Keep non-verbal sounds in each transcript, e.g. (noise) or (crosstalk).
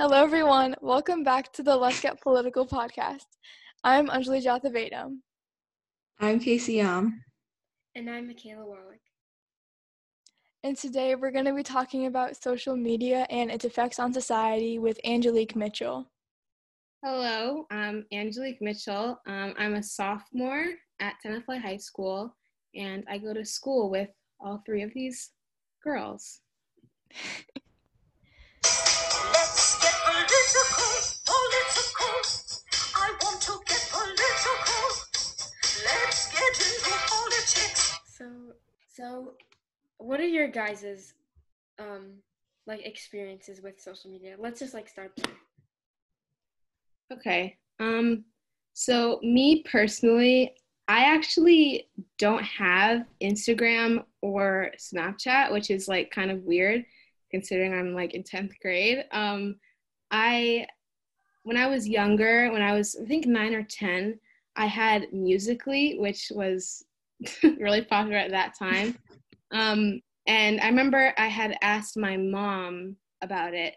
Hello, everyone. Welcome back to the Let's Get Political podcast. I'm Anjali Jathavedam. I'm Casey Yam. And I'm Michaela Wallach. And today we're going to be talking about social media and its effects on society with Angelique Mitchell. Hello, I'm Angelique Mitchell. Um, I'm a sophomore at Tenafly High School, and I go to school with all three of these girls. (laughs) so, what are your guys's um like experiences with social media? Let's just like start there. Okay. Um. So me personally, I actually don't have Instagram or Snapchat, which is like kind of weird considering I'm like in 10th grade. Um, I, when I was younger, when I was, I think nine or 10, I had Musical.ly, which was (laughs) really popular at that time. Um, and I remember I had asked my mom about it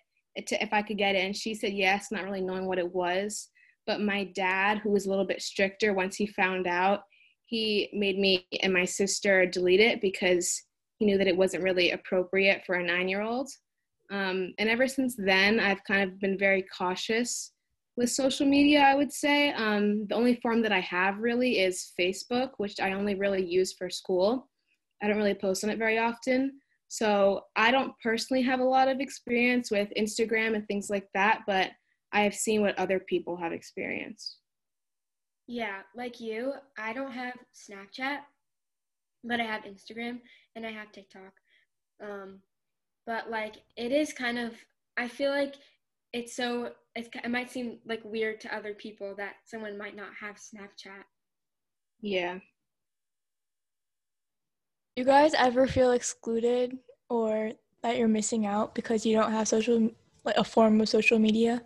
to, if I could get it, and she said yes, not really knowing what it was. But my dad, who was a little bit stricter, once he found out, he made me and my sister delete it because he knew that it wasn't really appropriate for a nine year old. Um, and ever since then, I've kind of been very cautious with social media, I would say. Um, the only form that I have really is Facebook, which I only really use for school. I don't really post on it very often. So I don't personally have a lot of experience with Instagram and things like that, but I have seen what other people have experienced. Yeah, like you, I don't have Snapchat, but I have Instagram and I have TikTok. Um, but like it is kind of i feel like it's so it's, it might seem like weird to other people that someone might not have snapchat. Yeah. You guys ever feel excluded or that you're missing out because you don't have social like a form of social media?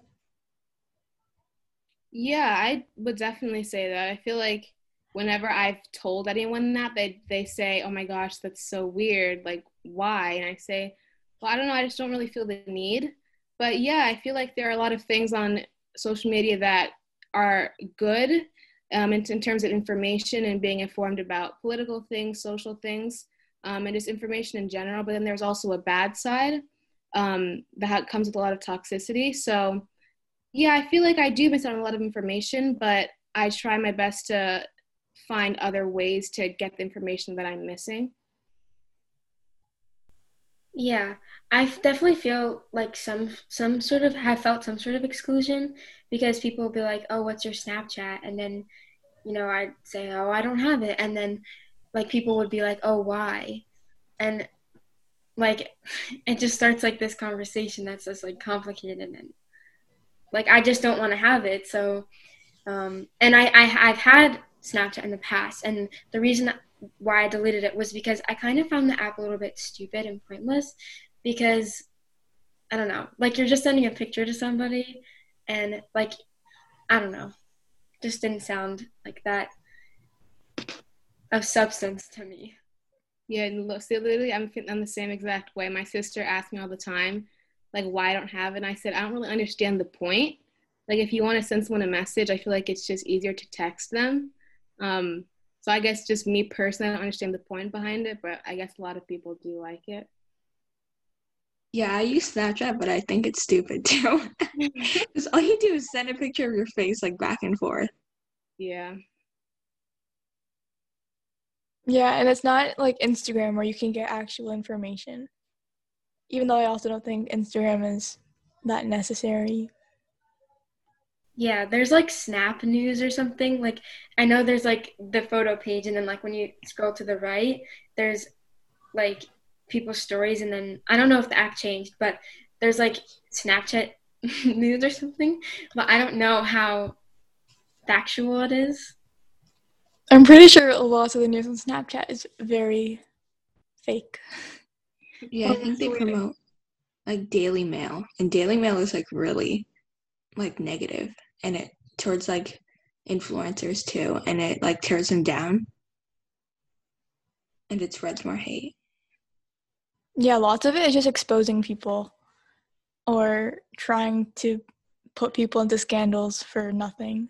Yeah i would definitely say that. I feel like whenever i've told anyone that they they say oh my gosh that's so weird. Like why? And i say well, I don't know. I just don't really feel the need. But yeah, I feel like there are a lot of things on social media that are good um, in, in, terms of information and being informed about political things, social things, um, and just information in general. But then there's also a bad side um, that comes with a lot of toxicity. So yeah, I feel like I do miss out on a lot of information, but I try my best to find other ways to get the information that I'm missing. Yeah, I definitely feel like some some sort of have felt some sort of exclusion because people will be like, "Oh, what's your Snapchat?" and then you know I'd say, "Oh, I don't have it," and then like people would be like, "Oh, why?" and like (laughs) it just starts like this conversation that's just like complicated and like I just don't want to have it. So, um, and I, I I've had Snapchat in the past, and the reason that why I deleted it was because I kind of found the app a little bit stupid and pointless because I don't know, like you're just sending a picture to somebody and like I don't know, just didn't sound like that of substance to me. Yeah, so literally, I'm I'm the same exact way. My sister asks me all the time, like, why I don't have it. And I said, I don't really understand the point. Like, if you want to send someone a message, I feel like it's just easier to text them. Um, so I guess just me personally, I don't understand the point behind it, but I guess a lot of people do like it. Yeah, I use Snapchat, but I think it's stupid (laughs) too. (laughs) Because all you do is send a picture of your face like back and forth. Yeah. Yeah, and it's not like Instagram where you can get actual information. Even though I also don't think Instagram is that necessary. Yeah, there's like Snap News or something. Like I know there's like the photo page, and then like when you scroll to the right, there's like people's stories, and then I don't know if the app changed, but there's like Snapchat (laughs) News or something. But I don't know how factual it is. I'm pretty sure a lot of the news on Snapchat is very fake. Yeah, I think they promote like Daily Mail, and Daily Mail is like really like negative and it towards like influencers too and it like tears them down and it spreads more hate yeah lots of it is just exposing people or trying to put people into scandals for nothing.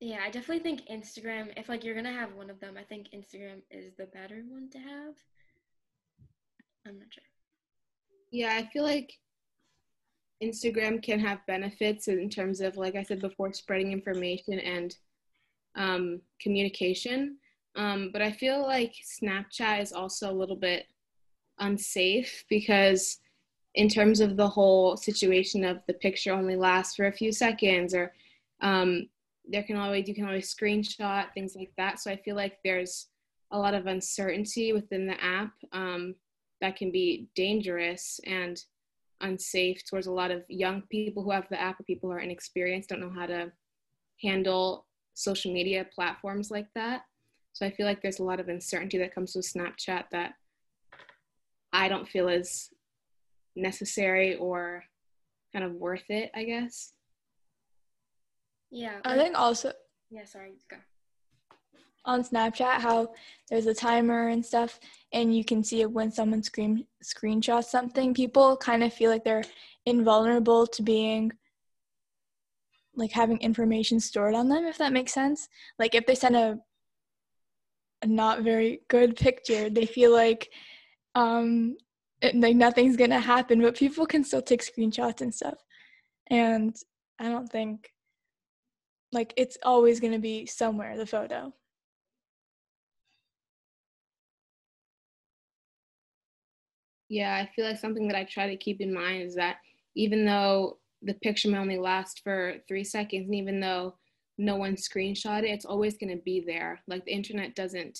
Yeah, I definitely think Instagram, if like you're gonna have one of them, I think Instagram is the better one to have. I'm not sure. Yeah, I feel like Instagram can have benefits in terms of, like I said before, spreading information and um, communication. Um, but I feel like Snapchat is also a little bit unsafe because, in terms of the whole situation of the picture only lasts for a few seconds, or um, there can always you can always screenshot things like that. So I feel like there's a lot of uncertainty within the app um, that can be dangerous and unsafe towards a lot of young people who have the app or people who are inexperienced, don't know how to handle social media platforms like that. So I feel like there's a lot of uncertainty that comes with Snapchat that I don't feel is necessary or kind of worth it, I guess. Yeah. I think also Yeah, sorry, go. On Snapchat how there's a timer and stuff, and you can see when someone screen screenshots something. People kind of feel like they're invulnerable to being like having information stored on them, if that makes sense. Like if they send a a not very good picture, they feel like um it, like nothing's gonna happen, but people can still take screenshots and stuff. And I don't think like it's always gonna be somewhere the photo. Yeah, I feel like something that I try to keep in mind is that even though the picture may only last for three seconds, and even though no one screenshot it, it's always going to be there. Like the internet doesn't,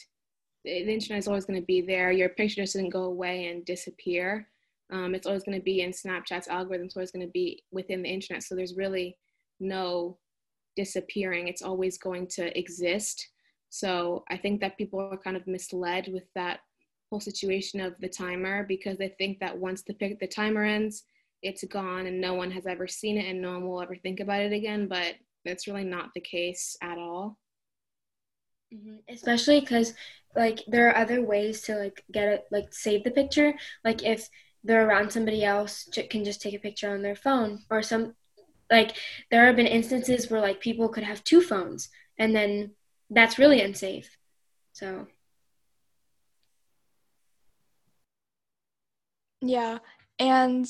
the internet is always going to be there. Your picture just doesn't go away and disappear. Um, it's always going to be in Snapchat's algorithm. It's always going to be within the internet. So there's really no disappearing. It's always going to exist. So I think that people are kind of misled with that whole situation of the timer because they think that once the pic- the timer ends, it's gone and no one has ever seen it and no one will ever think about it again. But that's really not the case at all. Mm-hmm. Especially because like there are other ways to like get it like save the picture. Like if they're around somebody else, can just take a picture on their phone or some like there have been instances where like people could have two phones and then that's really unsafe. So Yeah. And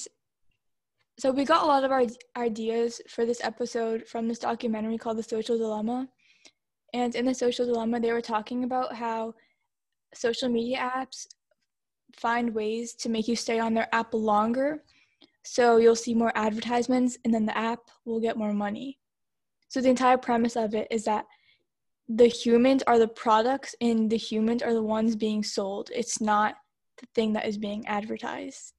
so we got a lot of our ideas for this episode from this documentary called The Social Dilemma. And in The Social Dilemma, they were talking about how social media apps find ways to make you stay on their app longer. So you'll see more advertisements, and then the app will get more money. So the entire premise of it is that the humans are the products, and the humans are the ones being sold. It's not the thing that is being advertised.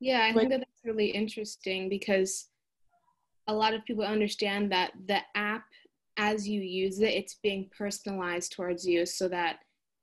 Yeah, I think that that's really interesting because a lot of people understand that the app, as you use it, it's being personalized towards you so that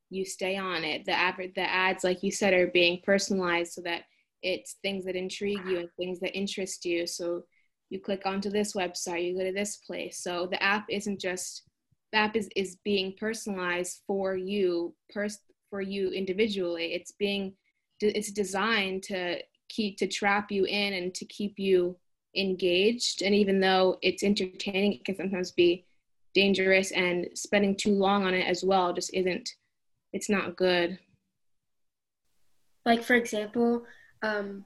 you stay on it. The app, the ads, like you said, are being personalized so that it's things that intrigue you and things that interest you. So you click onto this website, you go to this place. So the app isn't just the app is is being personalized for you, pers- for you individually. It's being it's designed to keep to trap you in and to keep you engaged. And even though it's entertaining it can sometimes be dangerous and spending too long on it as well just isn't it's not good. Like for example um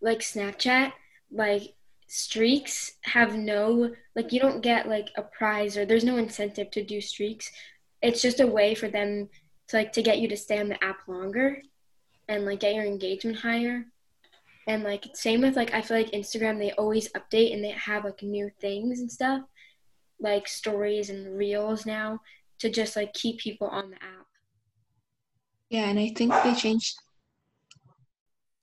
like snapchat like streaks have no like you don't get like a prize or there's no incentive to do streaks. It's just a way for them to like to get you to stay on the app longer and like get your engagement higher and like same with like I feel like Instagram they always update and they have like new things and stuff like stories and reels now to just like keep people on the app. Yeah, and I think they changed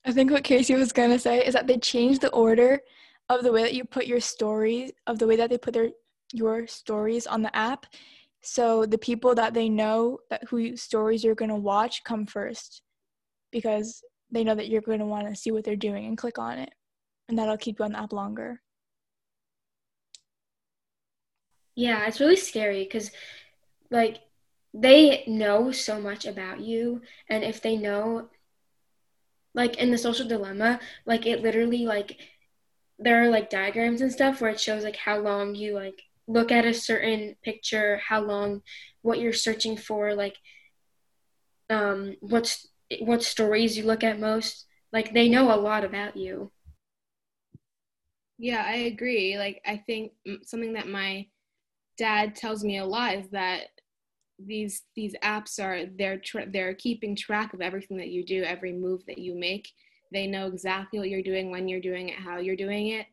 I think what Casey was gonna say is that they changed the order of the way that you put your stories of the way that they put their your stories on the app. So the people that they know that who stories you're gonna watch come first because they know that you're going to want to see what they're doing and click on it. And that'll keep you on the app longer. Yeah, it's really scary because, like, they know so much about you. And if they know like in the social dilemma, like it literally like there are like diagrams and stuff where it shows like how long you like look at a certain picture, how long what you're searching for, like um what's what stories you look at most. Like they know a lot about you. Yeah, I agree. Like I think something that my dad tells me a lot is that these these apps are they're tra- they're keeping track of everything that you do, every move that you make. They know exactly what you're doing, when you're doing it, how you're doing it,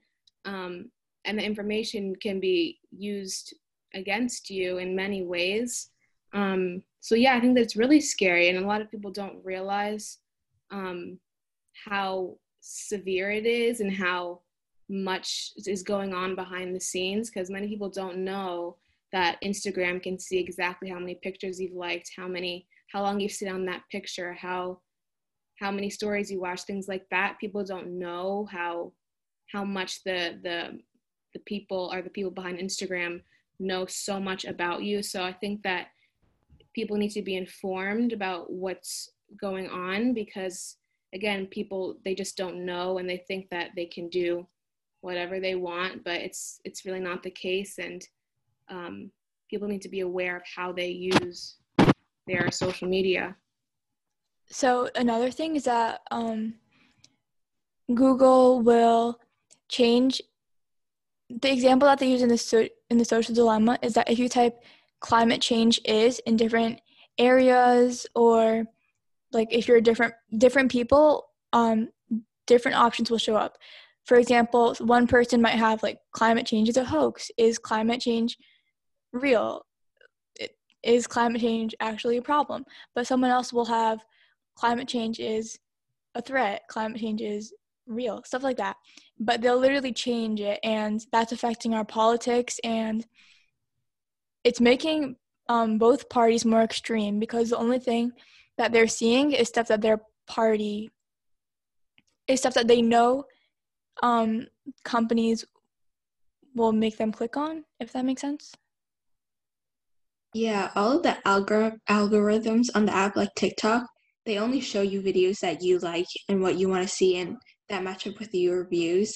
um, and the information can be used against you in many ways. Um, so yeah, I think that's really scary, and a lot of people don't realize um, how severe it is and how much is going on behind the scenes because many people don't know that Instagram can see exactly how many pictures you've liked, how many, how long you've seen on that picture, how, how many stories you watch, things like that. People don't know how, how much the the the people or the people behind Instagram know so much about you. So I think that people need to be informed about what's going on because again, people they just don't know and they think that they can do whatever they want, but it's it's really not the case and um, people need to be aware of how they use their social media. So another thing is that um, Google will change the example that they use in the so- in the social dilemma is that if you type climate change is in different areas or like if you're different different people um different options will show up for example one person might have like climate change is a hoax is climate change real? Is climate change actually a problem? But someone else will have climate change is a threat, climate change is real, stuff like that. But they'll literally change it, and that's affecting our politics, and it's making um, both parties more extreme because the only thing that they're seeing is stuff that their party is stuff that they know um, companies will make them click on, if that makes sense. Yeah, all of the algor- algorithms on the app, like TikTok, they only show you videos that you like and what you want to see and that match up with your views,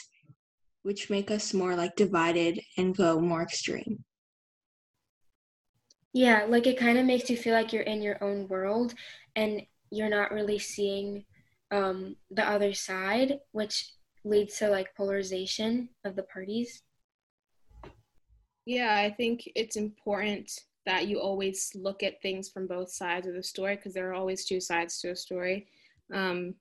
which make us more like divided and go more extreme. Yeah, like it kind of makes you feel like you're in your own world and you're not really seeing um, the other side, which leads to like polarization of the parties. Yeah, I think it's important that you always look at things from both sides of the story because there are always two sides to a story um,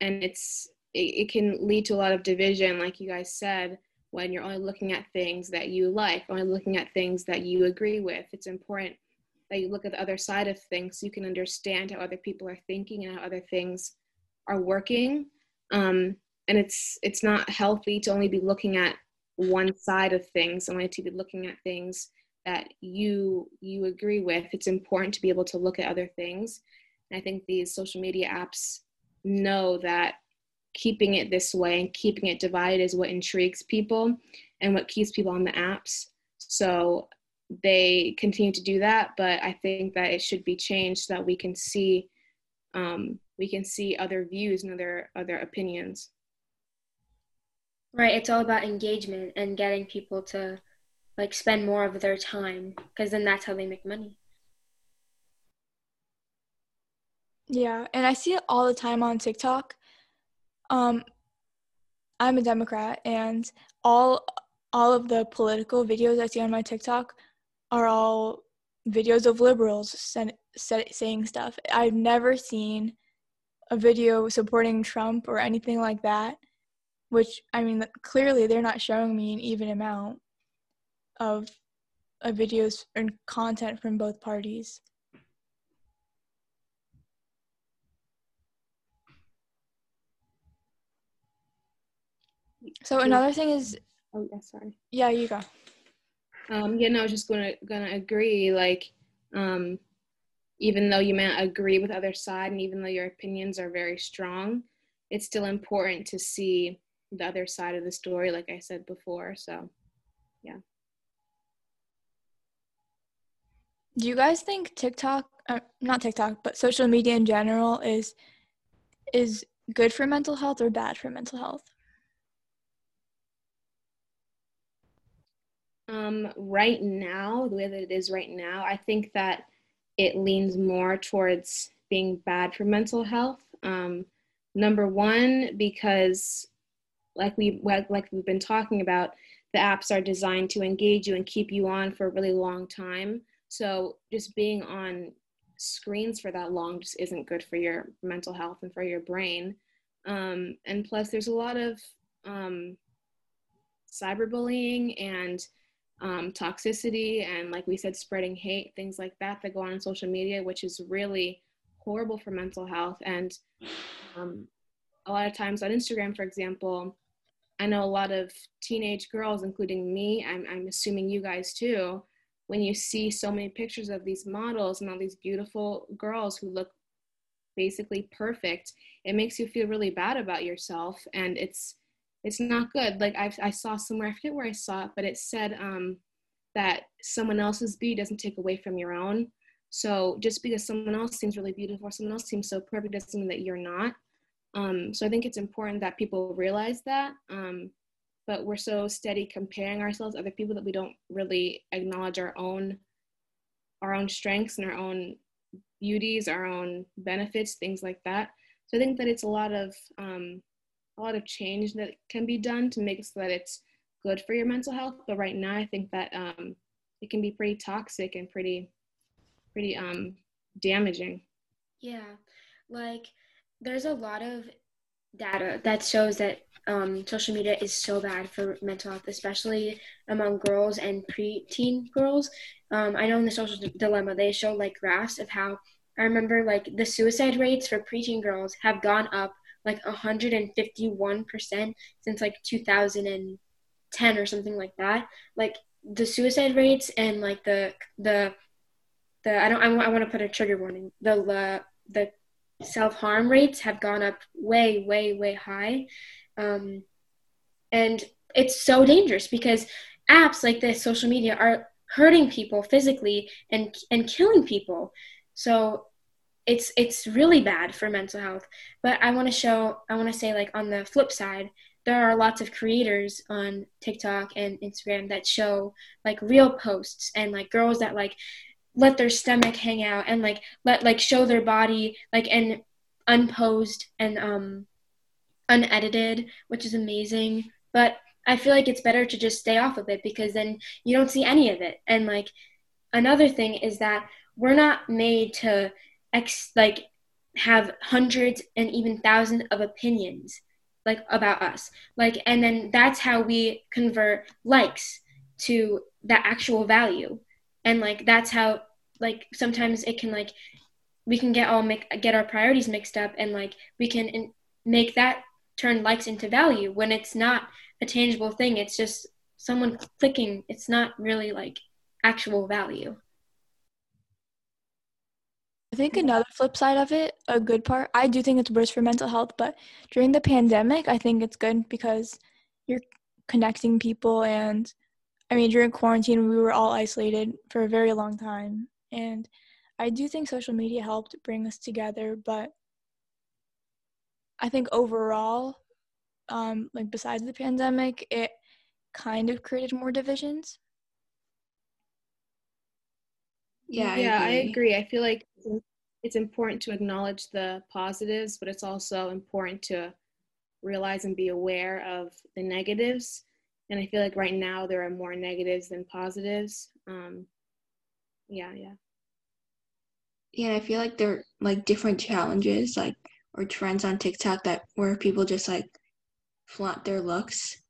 and it's it, it, can lead to a lot of division like you guys said when you're only looking at things that you like only looking at things that you agree with. It's important that you look at the other side of things so you can understand how other people are thinking and how other things are working. Um, and it's it's not healthy to only be looking at one side of things only to be looking at things that you you agree with. It's important to be able to look at other things. And i think these social media apps know that keeping it this way and keeping it divided is what intrigues people and what keeps people on the apps so they continue to do that but i think that it should be changed so that we can see um, we can see other views and other other opinions right it's all about engagement and getting people to like spend more of their time because then that's how they make money. Yeah, and I see it all the time on TikTok. Um, I'm a Democrat, and all all of the political videos I see on my TikTok are all videos of liberals sen- saying stuff. I've never seen a video supporting Trump or anything like that. Which I mean, clearly they're not showing me an even amount of, of videos and content from both parties. So another thing is oh yeah sorry. yeah you go. Um yeah no I was just gonna gonna agree like um even though you may not agree with other side and even though your opinions are very strong it's still important to see the other side of the story like I said before so yeah. Do you guys think TikTok, uh, not TikTok, but social media in general is is good for mental health or bad for mental health? Um, right now, the way that it is right now, I think that it leans more towards being bad for mental health. Um, number one, because like we like we've been talking about, the apps are designed to engage you and keep you on for a really long time. So just being on screens for that long just isn't good for your mental health and for your brain. Um, and plus, there's a lot of um, cyberbullying and um, toxicity and, like we said, spreading hate, things like that that go on on social media, which is really horrible for mental health. And um, a lot of times on Instagram, for example, I know a lot of teenage girls, including me, I'm, I'm assuming you guys too, when you see so many pictures of these models and all these beautiful girls who look basically perfect, it makes you feel really bad about yourself. And it's, it's not good. Like I, I saw somewhere, I forget where I saw it, but it said um, that someone else's beauty doesn't take away from your own. So just because someone else seems really beautiful or someone else seems so perfect doesn't mean that you're not. Um, so I think it's important that people realize that. Um, but we're so steady comparing ourselves to other people that we don't really acknowledge our own our own strengths and our own beauties, our own benefits, things like that. So I think that it's a lot of um, a lot of change that can be done to make it so that it's good for your mental health. But right now, I think that um, it can be pretty toxic and pretty pretty um, damaging. Yeah, like there's a lot of data that shows that um, social media is so bad for mental health, especially among girls and preteen girls. Um, I know in the social dilemma they show like graphs of how I remember like the suicide rates for preteen girls have gone up like 151% since like 2010 or something like that. Like the suicide rates and like the the the I don't I, I want to put a trigger warning. The uh, the self harm rates have gone up way, way, way high. Um, and it's so dangerous because apps like this, social media, are hurting people physically and and killing people. So it's it's really bad for mental health. But I want to show I want to say like on the flip side, there are lots of creators on TikTok and Instagram that show like real posts and like girls that like let their stomach hang out and like let like show their body like and unposed and um unedited which is amazing but i feel like it's better to just stay off of it because then you don't see any of it and like another thing is that we're not made to ex like have hundreds and even thousands of opinions like about us. Like and then that's how we convert likes to the actual value. And like that's how like sometimes it can like we can get all make get our priorities mixed up and like we can in, make that turn likes into value when it's not a tangible thing. It's just someone clicking. It's not really like actual value I think another flip side of it, a good part, I do think it's worse for mental health, but during the pandemic, I think it's good because you're connecting people. And I mean, during quarantine, we were all isolated for a very long time. And I do think social media helped bring us together, but I think overall, um, like besides the pandemic, it kind of created more divisions. Yeah, yeah, I agree. I, agree. I feel like it's important to acknowledge the positives, but it's also important to realize and be aware of the negatives. And I feel like right now there are more negatives than positives. Um, yeah yeah yeah i feel like there are like different challenges like or trends on tiktok that where people just like flaunt their looks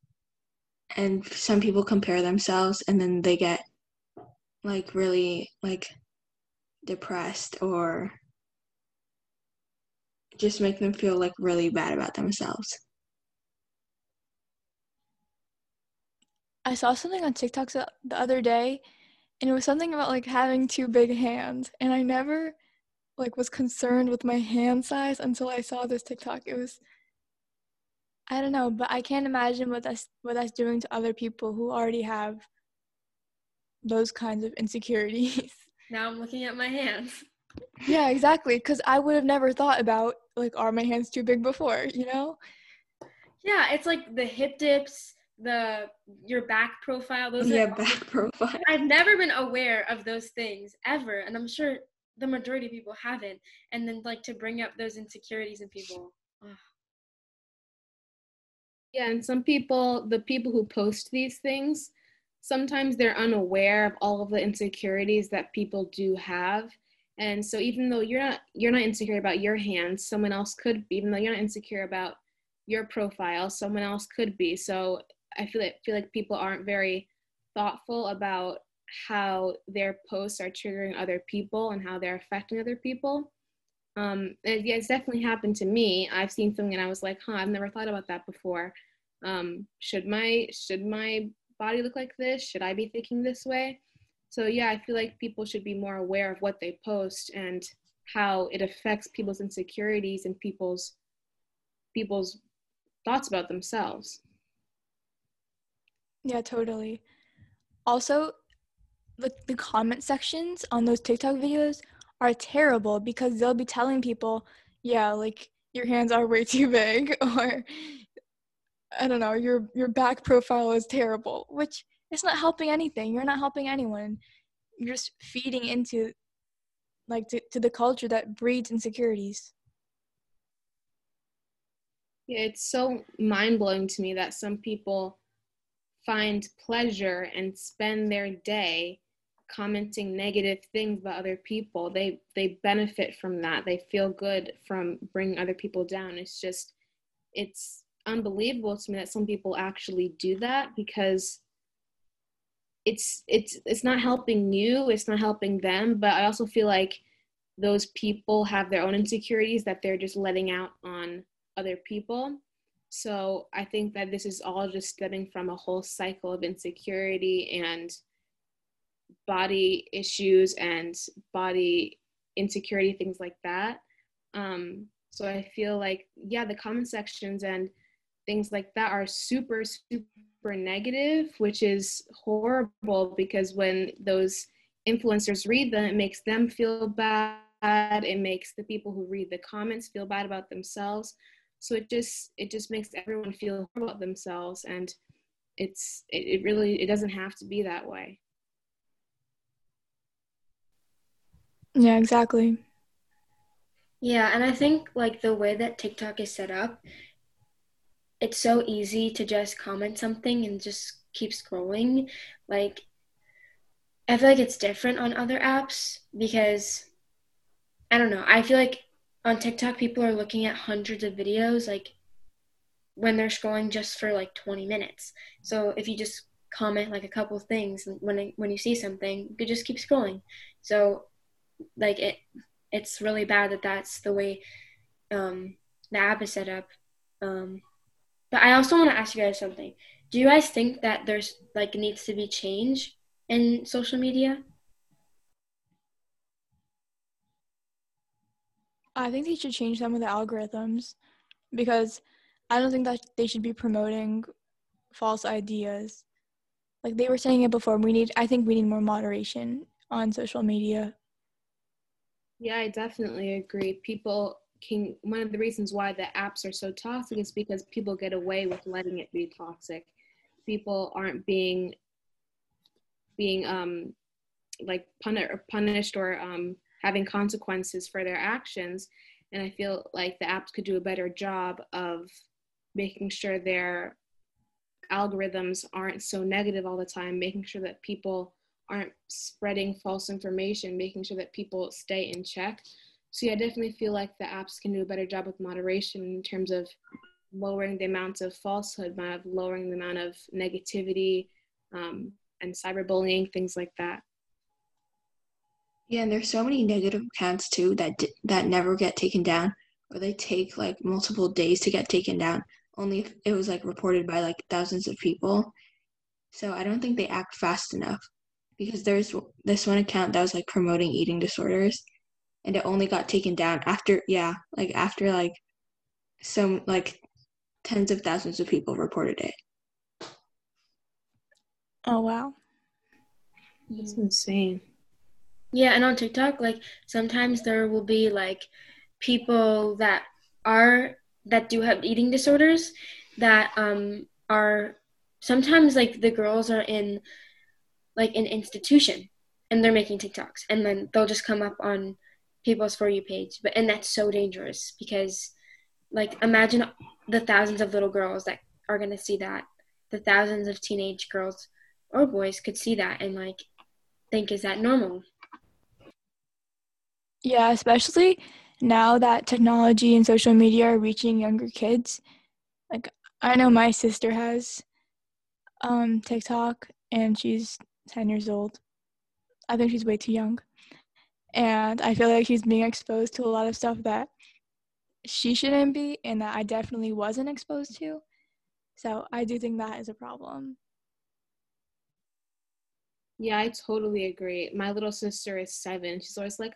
and some people compare themselves and then they get like really like depressed or just make them feel like really bad about themselves. I saw something on tiktok the other day and it was something about like having two big hands and i never like was concerned with my hand size until i saw this tiktok. It was i don't know but i can't imagine what that's what that's doing to other people who already have those kinds of insecurities (laughs) now i'm looking at my hands Yeah, exactly. Because I would have never thought about like, are my hands too big before? You know? Yeah, it's like the hip dips, the your back profile. Those yeah, are, back (laughs) profile. I've never been aware of those things ever, and I'm sure the majority of people haven't. And then like to bring up those insecurities in people. ugh. Yeah, and some people, the people who post these things, sometimes they're unaware of all of the insecurities that people do have. And so even though you're not you're not insecure about your hands, someone else could be, even though you're not insecure about your profile, someone else could be. So I feel like feel like people aren't very thoughtful about how their posts are triggering other people and how they're affecting other people. Um, and yeah, it's definitely happened to me. I've seen something and I was like, huh, I've never thought about that before. Um, should my should my body look like this? Should I be thinking this way? So yeah, I feel like people should be more aware of what they post and how it affects people's insecurities and people's people's thoughts about themselves. Yeah, totally. Also, like the comment sections on those TikTok videos are terrible because they'll be telling people, yeah, like your hands are way too big (laughs) or I don't know, your your back profile is terrible, which it's not helping anything. You're not helping anyone. You're just feeding into like to, to the culture that breeds insecurities. Yeah, it's so mind blowing to me that some people find pleasure and spend their day commenting negative things about other people. They they benefit from that. They feel good from bringing other people down. It's just it's unbelievable to me that some people actually do that because it's it's it's not helping you, it's not helping them, but I also feel like those people have their own insecurities that they're just letting out on other people. So I think that this is all just stemming from a whole cycle of insecurity and body issues and body insecurity, things like that. Um, so I feel like, yeah, the comment sections and things like that are super, super negative, which is horrible because when those influencers read them, it makes them feel bad. It makes the people who read the comments feel bad about themselves. So it just it just makes everyone feel about themselves, and it's it, it really it doesn't have to be that way. Yeah, exactly. Yeah, and I think like the way that TikTok is set up, it's so easy to just comment something and just keep scrolling. Like I feel like it's different on other apps because I don't know. I feel like on TikTok people are looking at hundreds of videos like when they're scrolling just for like 20 minutes. So if you just comment like a couple things when when you see something, you just keep scrolling. So like it it's really bad that that's the way um, the app is set up. Um, but I also want to ask you guys something. Do you guys think that there's like needs to be change in social media? I think they should change some of the algorithms because I don't think that they should be promoting false ideas. Like they were saying it before, we need I think we need more moderation on social media. Yeah, I definitely agree. People can one of the reasons why the apps are so toxic is because people get away with letting it be toxic. People aren't being being um like pun- or punished or um having consequences for their actions. And I feel like the apps could do a better job of making sure their algorithms aren't so negative all the time, making sure that people aren't spreading false information, making sure that people stay in check. So yeah, I definitely feel like the apps can do a better job with moderation in terms of lowering the amount of falsehood, of lowering the amount of negativity um, and cyberbullying, things like that. Yeah, and there's so many negative accounts too that d- that never get taken down, or they take like multiple days to get taken down. Only if it was like reported by like thousands of people. So I don't think they act fast enough because there's this one account that was like promoting eating disorders and it only got taken down after yeah like after like some like tens of thousands of people reported it Oh wow. That's insane. Yeah, and on TikTok, like sometimes there will be like people that are that do have eating disorders that um are sometimes like the girls are in like an institution and they're making TikToks and then they'll just come up on people's for you page. But and that's so dangerous because like imagine the thousands of little girls that are gonna see that. The thousands of teenage girls or boys could see that and like think is that normal? Yeah, especially now that technology and social media are reaching younger kids. Like I know my sister has um TikTok and she's 10 years old. I think she's way too young. And I feel like she's being exposed to a lot of stuff that she shouldn't be and that I definitely wasn't exposed to. So I do think that is a problem. Yeah, I totally agree. My little sister is seven. She's always like,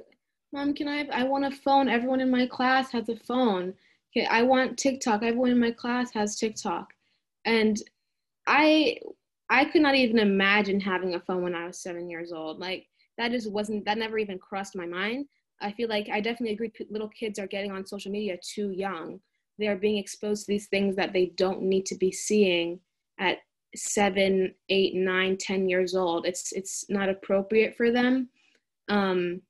Mom, can I have, I want a phone. Everyone in my class has a phone. Okay, I want TikTok. Everyone in my class has TikTok. And I I could not even imagine having a phone when I was seven years old. Like that just wasn't that never even crossed my mind. I feel like I definitely agree. Little kids are getting on social media too young. They are being exposed to these things that they don't need to be seeing at seven, eight, nine, ten years old. It's it's not appropriate for them. Um,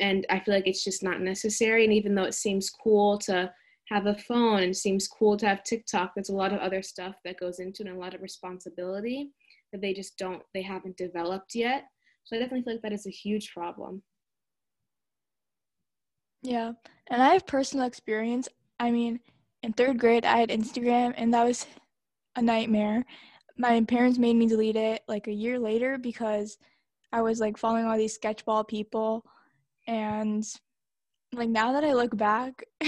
and I feel like it's just not necessary. And even though it seems cool to have a phone and seems cool to have TikTok, there's a lot of other stuff that goes into it and a lot of responsibility that they just don't, they haven't developed yet. So I definitely feel like that is a huge problem. Yeah. And I have personal experience. I mean, in third grade, I had Instagram and that was a nightmare. My parents made me delete it like a year later because I was like following all these sketchball people and like now that I look back, (laughs)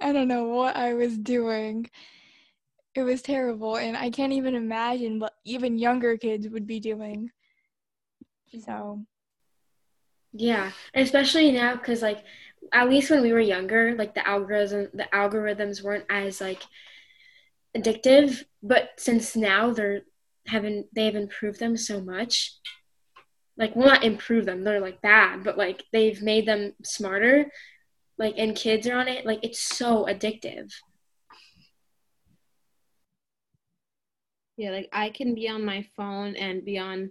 I don't know what I was doing. It was terrible and I can't even imagine what even younger kids would be doing. So yeah, especially now cuz like at least when we were younger, like the algorithm the algorithms weren't as like addictive, but since now they're having they have improved them so much like will not improve them they're like bad but like they've made them smarter like and kids are on it like it's so addictive. Yeah like i can be on my phone and be on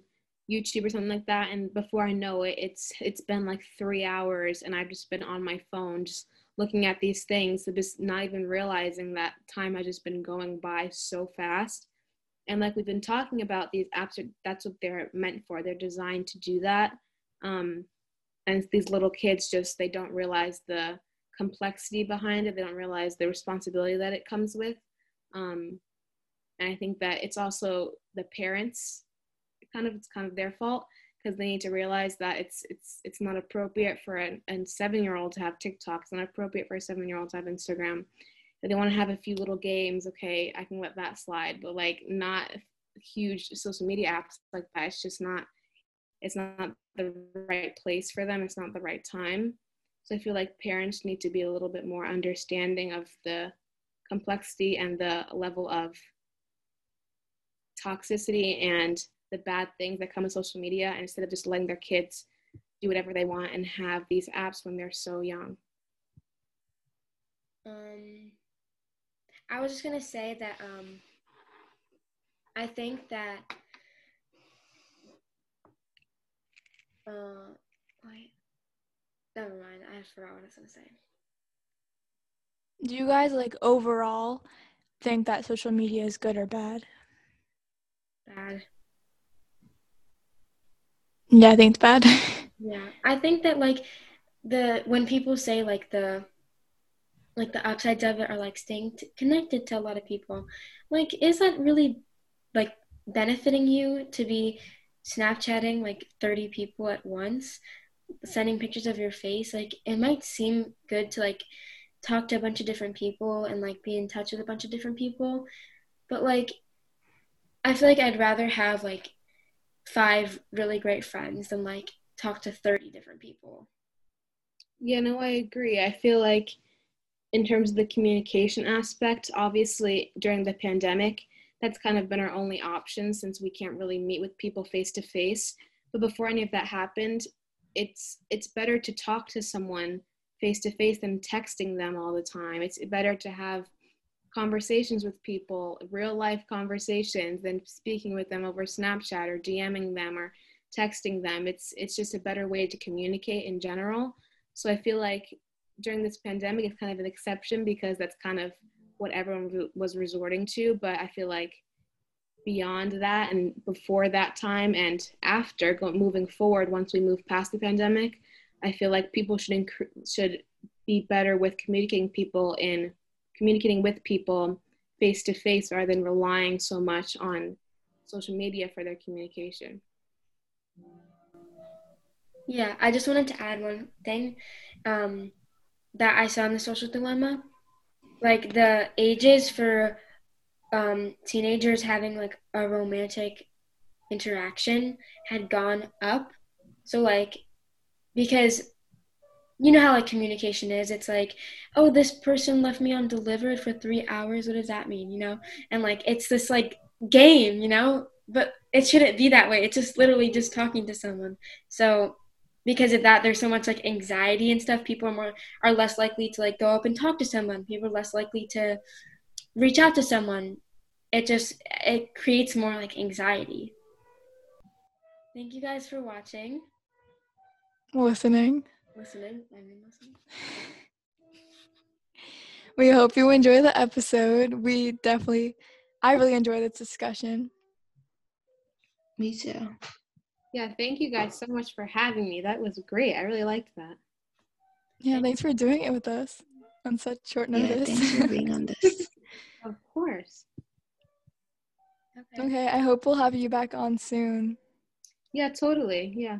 youtube or something like that and before i know it it's it's been like three hours and i've just been on my phone just looking at these things so just not even realizing that time has just been going by so fast. And like we've been talking about these apps are that's what they're meant for they're designed to do that um, and these little kids just they don't realize the complexity behind it they don't realize the responsibility that it comes with um, and i think that it's also the parents kind of it's kind of their fault because they need to realize that it's it's it's not appropriate for a, a seven year old to have tiktok it's not appropriate for a seven year old to have instagram if they want to have a few little games, okay, I can let that slide, but like not huge social media apps like that. It's just not, it's not the right place for them. It's not the right time. So I feel like parents need to be a little bit more understanding of the complexity and the level of toxicity and the bad things that come with social media and instead of just letting their kids do whatever they want and have these apps when they're so young. Um, I was just gonna say that um, I think that uh, wait, never mind. I forgot what I was gonna say. Do you guys like overall think that social media is good or bad? Bad. Yeah, I think it's bad. (laughs) yeah, I think that like the when people say like the like the upsides of it are like staying t- connected to a lot of people. Like, is that really like benefiting you to be Snapchatting like 30 people at once, sending pictures of your face? Like, it might seem good to like talk to a bunch of different people and like be in touch with a bunch of different people, but like, I feel like I'd rather have like five really great friends than like talk to 30 different people. Yeah, no, I agree. I feel like in terms of the communication aspect, obviously during the pandemic, that's kind of been our only option since we can't really meet with people face to face. But before any of that happened, it's it's better to talk to someone face to face than texting them all the time. It's better to have conversations with people, real life conversations, than speaking with them over Snapchat or DMing them or texting them. It's it's just a better way to communicate in general. So I feel like during this pandemic, it's kind of an exception because that's kind of what everyone was resorting to. But I feel like beyond that and before that time and after go, moving forward, once we move past the pandemic, I feel like people should inc- should be better with communicating people in communicating with people face to face rather than relying so much on social media for their communication. Yeah, I just wanted to add one thing um, that I saw in the social dilemma. Like the ages for um, teenagers having like a romantic interaction had gone up. So, like, because you know how like communication is. It's like oh this person left me undelivered for three hours. What does that mean? You know? And like it's this like game you know? But it shouldn't be that way. It's just literally just talking to someone. So because of that there's so much like anxiety and stuff. People are more are less likely to like go up and talk to someone. People are less likely to reach out to someone. It just it creates more like anxiety. Thank you guys for watching. Listening listening i mean listening we hope you enjoy the episode we definitely i really enjoyed this discussion Me too. Yeah, thank you guys so much for having me. That was great. I really liked that. yeah thanks for doing it with us on such short notice. Yeah, notice thanks for being on this. (laughs) Of course. okay okay i hope we'll have you back on soon Yeah, totally. Yeah.